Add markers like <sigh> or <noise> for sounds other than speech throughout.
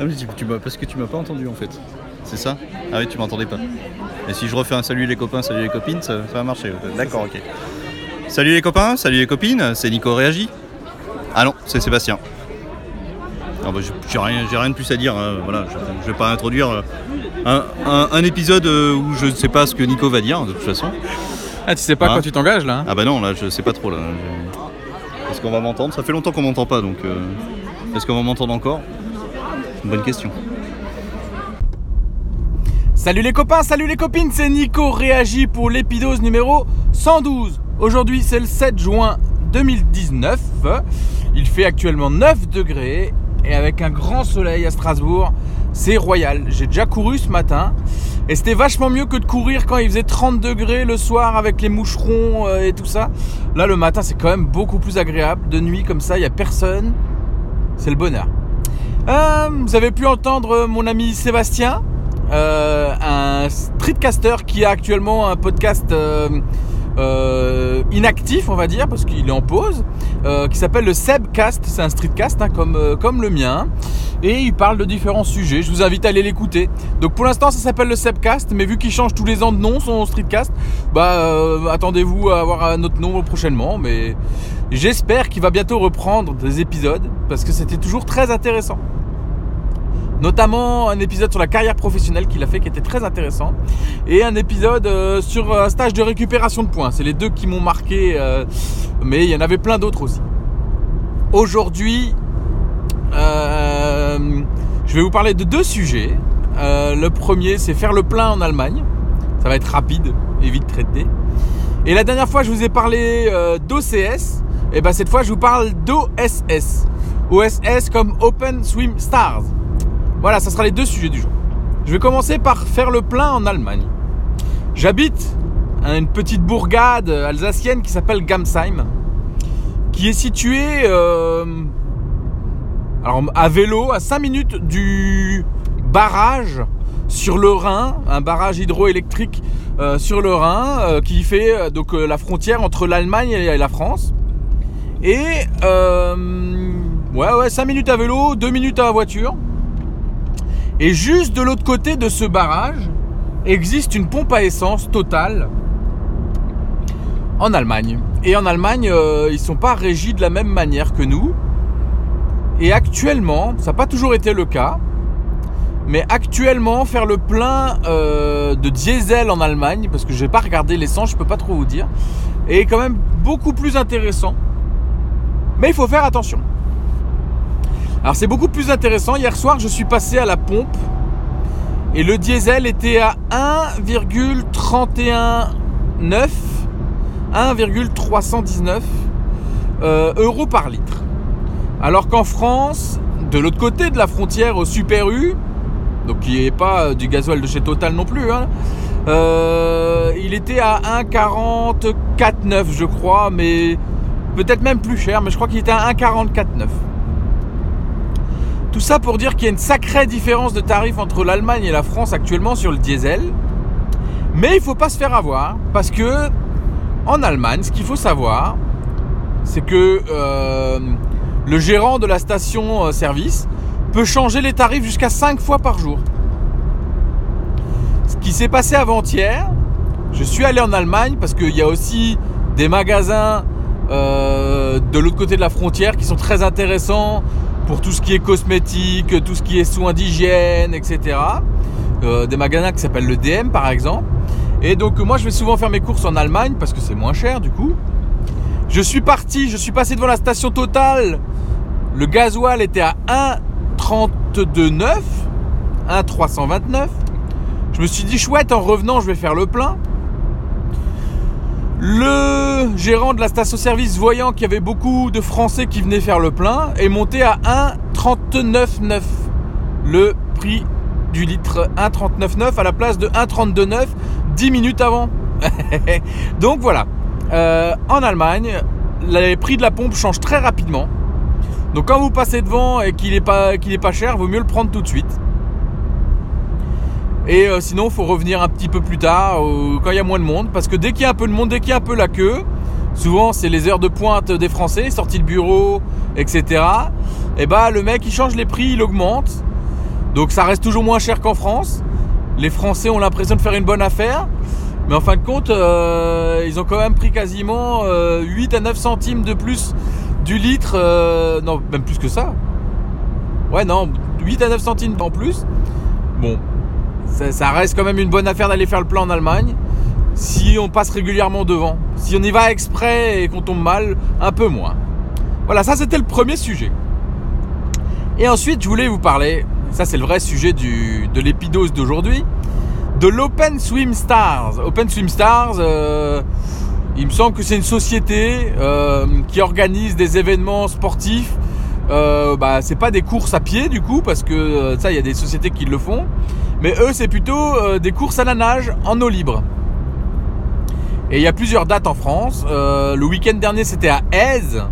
Ah, mais tu, tu m'as- parce que tu m'as pas entendu en fait. C'est ça? Ah oui, tu m'entendais pas. Et si je refais un salut les copains, salut les copines, ça, ça va marcher. D'accord, ok. Salut les copains, salut les copines, c'est Nico Réagi. Ah non, c'est Sébastien. Ah bah, j'ai- j'ai rien, j'ai rien de plus à dire. hein, Voilà, je, je vais pas introduire euh, un, un- un épisode euh, où je ne sais pas ce que Nico va dire de toute façon. Ah, tu sais pas Ah. quand tu t'engages là hein? Ah bah non, là je sais pas trop là. Je- Est-ce qu'on va m'entendre Ça fait longtemps qu'on m'entend pas donc. euh, Est-ce qu'on va m'entendre encore? Bonne question. Salut les copains, salut les copines, c'est Nico réagit pour l'épidose numéro 112. Aujourd'hui c'est le 7 juin 2019. Il fait actuellement 9 degrés et avec un grand soleil à Strasbourg, c'est royal. J'ai déjà couru ce matin et c'était vachement mieux que de courir quand il faisait 30 degrés le soir avec les moucherons euh, et tout ça. Là le matin c'est quand même beaucoup plus agréable. De nuit comme ça, il n'y a personne. C'est le bonheur. Euh, vous avez pu entendre mon ami Sébastien euh, un streetcaster qui a actuellement un podcast euh, euh, inactif, on va dire, parce qu'il est en pause, euh, qui s'appelle le Sebcast. C'est un streetcast hein, comme, euh, comme le mien. Et il parle de différents sujets. Je vous invite à aller l'écouter. Donc pour l'instant, ça s'appelle le Sebcast, mais vu qu'il change tous les ans de nom, son streetcast, bah euh, attendez-vous à avoir un autre nom prochainement. Mais j'espère qu'il va bientôt reprendre des épisodes parce que c'était toujours très intéressant notamment un épisode sur la carrière professionnelle qu'il a fait qui était très intéressant et un épisode euh, sur un stage de récupération de points. C'est les deux qui m'ont marqué, euh, mais il y en avait plein d'autres aussi. Aujourd'hui, euh, je vais vous parler de deux sujets. Euh, le premier, c'est faire le plein en Allemagne. Ça va être rapide et vite traité. Et la dernière fois, je vous ai parlé euh, d'OCS. Et ben cette fois, je vous parle d'OSS. OSS comme Open Swim Stars. Voilà, ça sera les deux sujets du jour. Je vais commencer par faire le plein en Allemagne. J'habite une petite bourgade alsacienne qui s'appelle Gamsheim, qui est située euh, alors, à vélo à 5 minutes du barrage sur le Rhin, un barrage hydroélectrique euh, sur le Rhin euh, qui fait donc la frontière entre l'Allemagne et la France. Et ouais ouais 5 minutes à vélo, 2 minutes à voiture. Et juste de l'autre côté de ce barrage existe une pompe à essence totale en Allemagne. Et en Allemagne, euh, ils sont pas régis de la même manière que nous. Et actuellement, ça n'a pas toujours été le cas, mais actuellement, faire le plein euh, de diesel en Allemagne, parce que je n'ai pas regardé l'essence, je peux pas trop vous dire, est quand même beaucoup plus intéressant. Mais il faut faire attention. Alors c'est beaucoup plus intéressant. Hier soir, je suis passé à la pompe et le diesel était à 1,319 1,319 euh, euros par litre. Alors qu'en France, de l'autre côté de la frontière au Super U, donc qui n'est pas euh, du gasoil de chez Total non plus, hein, euh, il était à 1,44,9 je crois, mais peut-être même plus cher, mais je crois qu'il était à 1,44,9. Tout ça pour dire qu'il y a une sacrée différence de tarif entre l'Allemagne et la France actuellement sur le diesel. Mais il ne faut pas se faire avoir parce que en Allemagne, ce qu'il faut savoir, c'est que euh, le gérant de la station euh, service peut changer les tarifs jusqu'à 5 fois par jour. Ce qui s'est passé avant-hier, je suis allé en Allemagne parce qu'il y a aussi des magasins euh, de l'autre côté de la frontière qui sont très intéressants pour tout ce qui est cosmétique, tout ce qui est soins d'hygiène, etc. Euh, des magasins qui s'appellent le DM par exemple. Et donc moi je vais souvent faire mes courses en Allemagne parce que c'est moins cher du coup. Je suis parti, je suis passé devant la station Total. Le gasoil était à 1,32,9, 1,329. Je me suis dit chouette en revenant je vais faire le plein. Le gérant de la station-service, voyant qu'il y avait beaucoup de Français qui venaient faire le plein, est monté à 1,39,9 le prix du litre 1,39,9 à la place de 1,32,9 10 minutes avant. <laughs> Donc voilà. Euh, en Allemagne, les prix de la pompe changent très rapidement. Donc quand vous passez devant et qu'il n'est pas, qu'il est pas cher, vaut mieux le prendre tout de suite. Et euh, sinon, il faut revenir un petit peu plus tard, euh, quand il y a moins de monde. Parce que dès qu'il y a un peu de monde, dès qu'il y a un peu la queue, souvent c'est les heures de pointe des Français, sortie de bureau, etc. Et bah le mec il change les prix, il augmente. Donc ça reste toujours moins cher qu'en France. Les Français ont l'impression de faire une bonne affaire. Mais en fin de compte, euh, ils ont quand même pris quasiment 8 à 9 centimes de plus du litre. non, même plus que ça. Ouais, non, 8 à 9 centimes en plus. Bon, ça, reste quand même une bonne affaire d'aller faire le plein en Allemagne. Si on passe régulièrement devant. Si on y va exprès et qu'on tombe mal, un peu moins. Voilà, ça c'était le premier sujet. Et ensuite, je voulais vous parler, ça c'est le vrai sujet de l'épidose d'aujourd'hui, de l'Open Swim Stars. Open Swim Stars, euh, il me semble que c'est une société euh, qui organise des événements sportifs. Euh, bah, c'est pas des courses à pied du coup, parce que euh, ça, il y a des sociétés qui le font. Mais eux, c'est plutôt euh, des courses à la nage en eau libre. Et il y a plusieurs dates en France. Euh, le week-end dernier, c'était à Aise,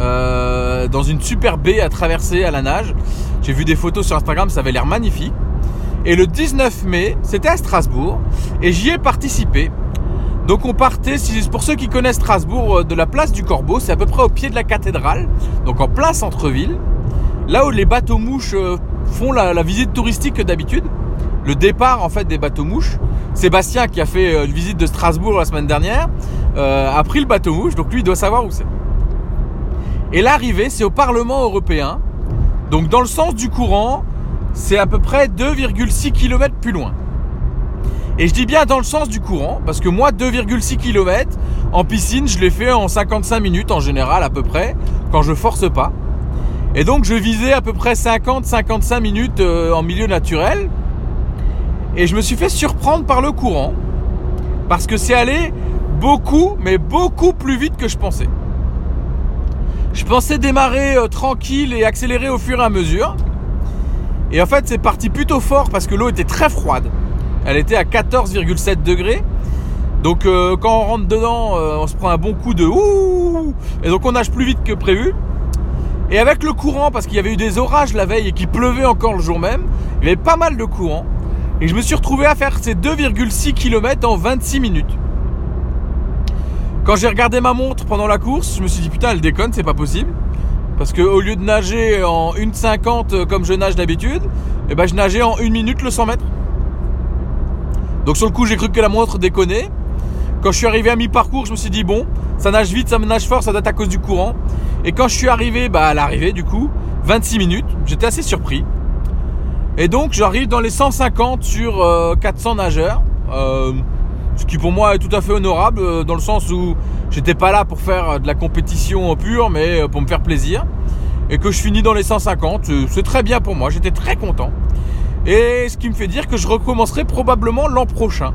euh, dans une super baie à traverser à la nage. J'ai vu des photos sur Instagram, ça avait l'air magnifique. Et le 19 mai, c'était à Strasbourg, et j'y ai participé. Donc on partait, pour ceux qui connaissent Strasbourg, de la place du Corbeau, c'est à peu près au pied de la cathédrale, donc en plein centre-ville, là où les bateaux mouches font la, visite touristique d'habitude le départ en fait des bateaux mouches. Sébastien qui a fait euh, une visite de Strasbourg la semaine dernière euh, a pris le bateau mouche, donc lui il doit savoir où c'est. Et l'arrivée c'est au Parlement européen, donc dans le sens du courant, c'est à peu près 2,6 km plus loin. Et je dis bien dans le sens du courant, parce que moi 2,6 km en piscine, je l'ai fait en 55 minutes en général à peu près, quand je force pas. Et donc je visais à peu près 50-55 minutes euh, en milieu naturel. Et je me suis fait surprendre par le courant. Parce que c'est allé beaucoup, mais beaucoup plus vite que je pensais. Je pensais démarrer euh, tranquille et accélérer au fur et à mesure. Et en fait, c'est parti plutôt fort parce que l'eau était très froide. Elle était à 14,7 degrés. Donc euh, quand on rentre dedans, euh, on se prend un bon coup de ouh Et donc on nage plus vite que prévu. Et avec le courant, parce qu'il y avait eu des orages la veille et qu'il pleuvait encore le jour même, il y avait pas mal de courant. Et je me suis retrouvé à faire ces 2,6 km en 26 minutes. Quand j'ai regardé ma montre pendant la course, je me suis dit putain, elle déconne, c'est pas possible. Parce que au lieu de nager en 1,50 euh, comme je nage d'habitude, eh ben je nageais en 1 minute le 100 mètres. Donc sur le coup, j'ai cru que la montre déconnait. Quand je suis arrivé à mi-parcours, je me suis dit bon, ça nage vite, ça me nage fort, ça date à cause du courant. Et quand je suis arrivé bah, à l'arrivée, du coup, 26 minutes, j'étais assez surpris. Et donc j'arrive dans les 150 sur 400 euh, nageurs. Euh, ce qui pour moi est tout à fait honorable euh, dans le sens où j'étais pas là pour faire de la compétition pure mais pour me faire plaisir. Et que je finis dans les 150, c'est très bien pour moi, j'étais très content. Et ce qui me fait dire que je recommencerai probablement l'an prochain.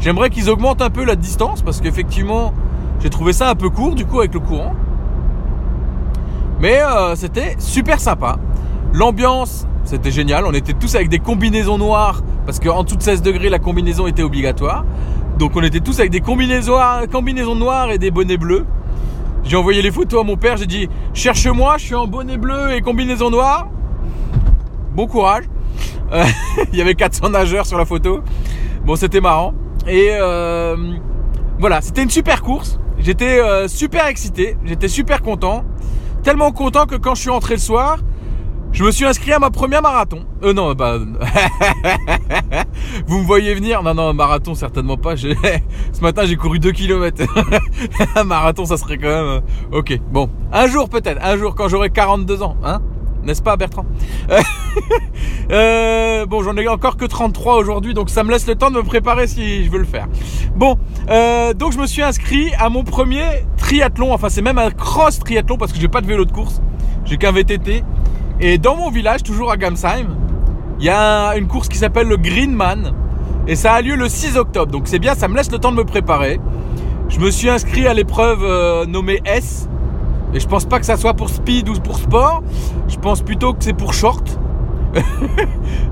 J'aimerais qu'ils augmentent un peu la distance parce qu'effectivement j'ai trouvé ça un peu court du coup avec le courant. Mais c'était super sympa. L'ambiance c'était génial. On était tous avec des combinaisons noires parce qu'en dessous de 16 degrés, la combinaison était obligatoire. Donc on était tous avec des combinaisons, combinaisons noires et des bonnets bleus. J'ai envoyé les photos à mon père. J'ai dit cherche-moi, je suis en bonnet bleu et combinaison noire. Bon courage. Euh, <laughs> il y avait 400 nageurs sur la photo. Bon, c'était marrant. Et euh, voilà, c'était une super course. J'étais euh, super excité, j'étais super content. Tellement content que quand je suis rentré le soir, je me suis inscrit à ma première marathon. Euh non, bah <laughs> vous me voyez venir Non non, marathon certainement pas. <laughs> Ce matin, j'ai couru 2 km. <laughs> un marathon, ça serait quand même euh, OK. Bon, un jour peut-être, un jour quand j'aurai 42 ans, hein N'est-ce pas Bertrand? Euh, Bon, j'en ai encore que 33 aujourd'hui, donc ça me laisse le temps de me préparer si je veux le faire. Bon, euh, donc je me suis inscrit à mon premier triathlon, enfin c'est même un cross triathlon parce que j'ai pas de vélo de course, j'ai qu'un VTT. Et dans mon village, toujours à Gamsheim, il y a une course qui s'appelle le Greenman. Et ça a lieu le 6 octobre. Donc c'est bien, ça me laisse le temps de me préparer. Je me suis inscrit à l'épreuve euh, nommée S. Et je pense pas que ça soit pour speed ou pour sport. Je pense plutôt que c'est pour short. <laughs>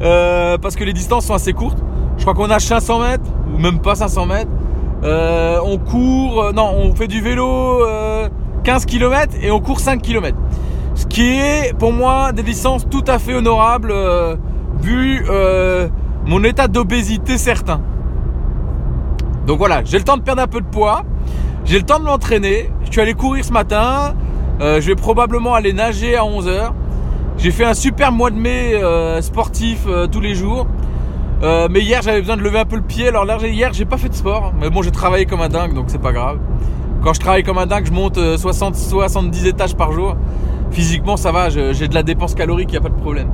Euh, parce que les distances sont assez courtes. Je crois qu'on a 500 mètres, ou même pas 500 mètres. Euh, on court, non, on fait du vélo 15 km et on court 5 km. Ce qui est pour moi des distances tout à fait honorables euh, vu euh, mon état d'obésité certain. Donc voilà, j'ai le temps de perdre un peu de poids, j'ai le temps de m'entraîner. Je suis allé courir ce matin, euh, je vais probablement aller nager à 11h. J'ai fait un super mois de mai sportif tous les jours. Mais hier j'avais besoin de lever un peu le pied. Alors là hier j'ai pas fait de sport. Mais bon j'ai travaillé comme un dingue donc c'est pas grave. Quand je travaille comme un dingue je monte 60, 70 étages par jour. Physiquement ça va, j'ai de la dépense calorique, y a pas de problème.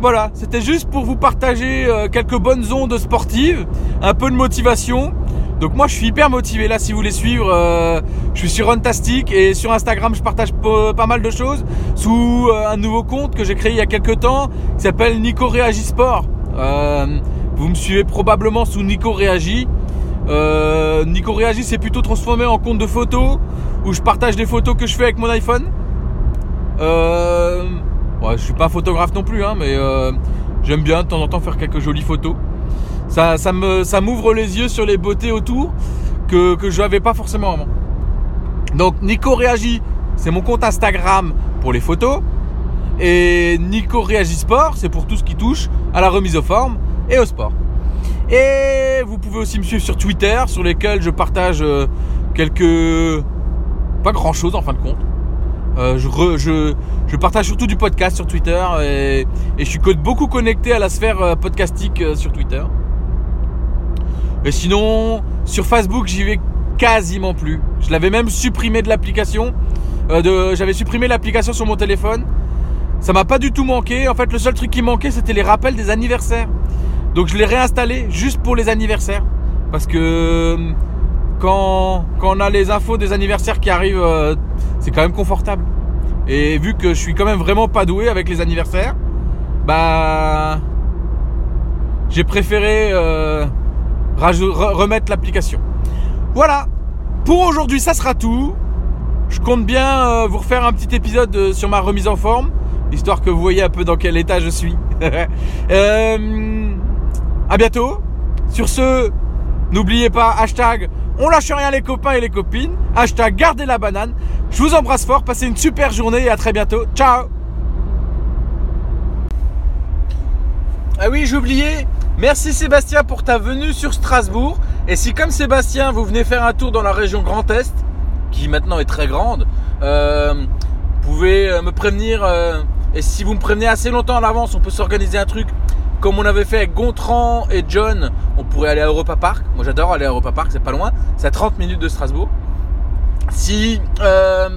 voilà, c'était juste pour vous partager quelques bonnes ondes sportives, un peu de motivation. Donc moi je suis hyper motivé là si vous voulez suivre. Euh, je suis sur Runtastic et sur Instagram je partage pas mal de choses sous euh, un nouveau compte que j'ai créé il y a quelques temps qui s'appelle Nico Réagit Sport. Euh, vous me suivez probablement sous Nico Réagit. Nico Réagit c'est plutôt transformé en compte de photos où je partage des photos que je fais avec mon iPhone. Ouais, je suis pas photographe non plus hein, mais j'aime bien de temps en temps faire quelques jolies photos ça, m'ouvre les yeux sur les beautés autour que, que je n'avais pas forcément avant. Donc Nico Réagit, c'est mon compte Instagram pour les photos. Et Nico Réagit Sport, c'est pour tout ce qui touche à la remise aux formes et au sport. Et vous pouvez aussi me suivre sur Twitter, sur lesquels je partage euh, quelques... Pas grand chose en fin de compte. Euh, je, partage surtout du podcast sur Twitter et, je suis beaucoup connecté à la sphère euh, podcastique sur Twitter. Et sinon, sur Facebook, j'y vais quasiment plus. Je l'avais même supprimé de l'application. J'avais supprimé l'application sur mon téléphone. Ça m'a pas du tout manqué. En fait, le seul truc qui manquait, c'était les rappels des anniversaires. Donc je l'ai réinstallé juste pour les anniversaires. Parce que euh, quand, quand on a les infos des anniversaires qui arrivent, euh, c'est quand même confortable. Et vu que je suis quand même vraiment pas doué avec les anniversaires, bah j'ai préféré remettre l'application. Voilà, pour aujourd'hui ça sera tout. Je compte bien euh, vous refaire un petit épisode euh, sur ma remise en forme, histoire que vous voyez un peu dans quel état je suis. <laughs> euh, à bientôt. Sur ce, n'oubliez pas, hashtag on lâche rien les copains et les copines, hashtag gardez la banane. Je vous embrasse fort, passez une super journée et à très bientôt. Ciao Ah oui, oublié, Merci Sébastien pour ta venue sur Strasbourg. Et si comme Sébastien, vous venez faire un tour dans la région Grand Est, qui maintenant est très grande, euh, vous pouvez euh, me prévenir. Euh, et si vous me prévenez assez longtemps à l'avance, on peut s'organiser un truc comme on avait fait avec Gontran et John. On pourrait aller à Europa Park. Moi j'adore aller à Europa Park, c'est pas loin. C'est à 30 minutes de Strasbourg. Si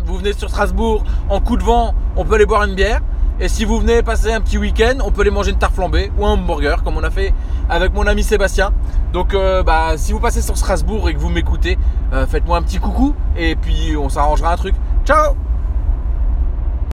vous venez sur Strasbourg en coup de vent, on peut aller boire une bière. Et si vous venez passer un petit week-end, on peut aller manger une tarte flambée ou un hamburger comme on a fait avec mon ami Sébastien. Donc euh, bah, si vous passez sur Strasbourg et que vous m'écoutez, euh, faites-moi un petit coucou et puis on s'arrangera un truc. Ciao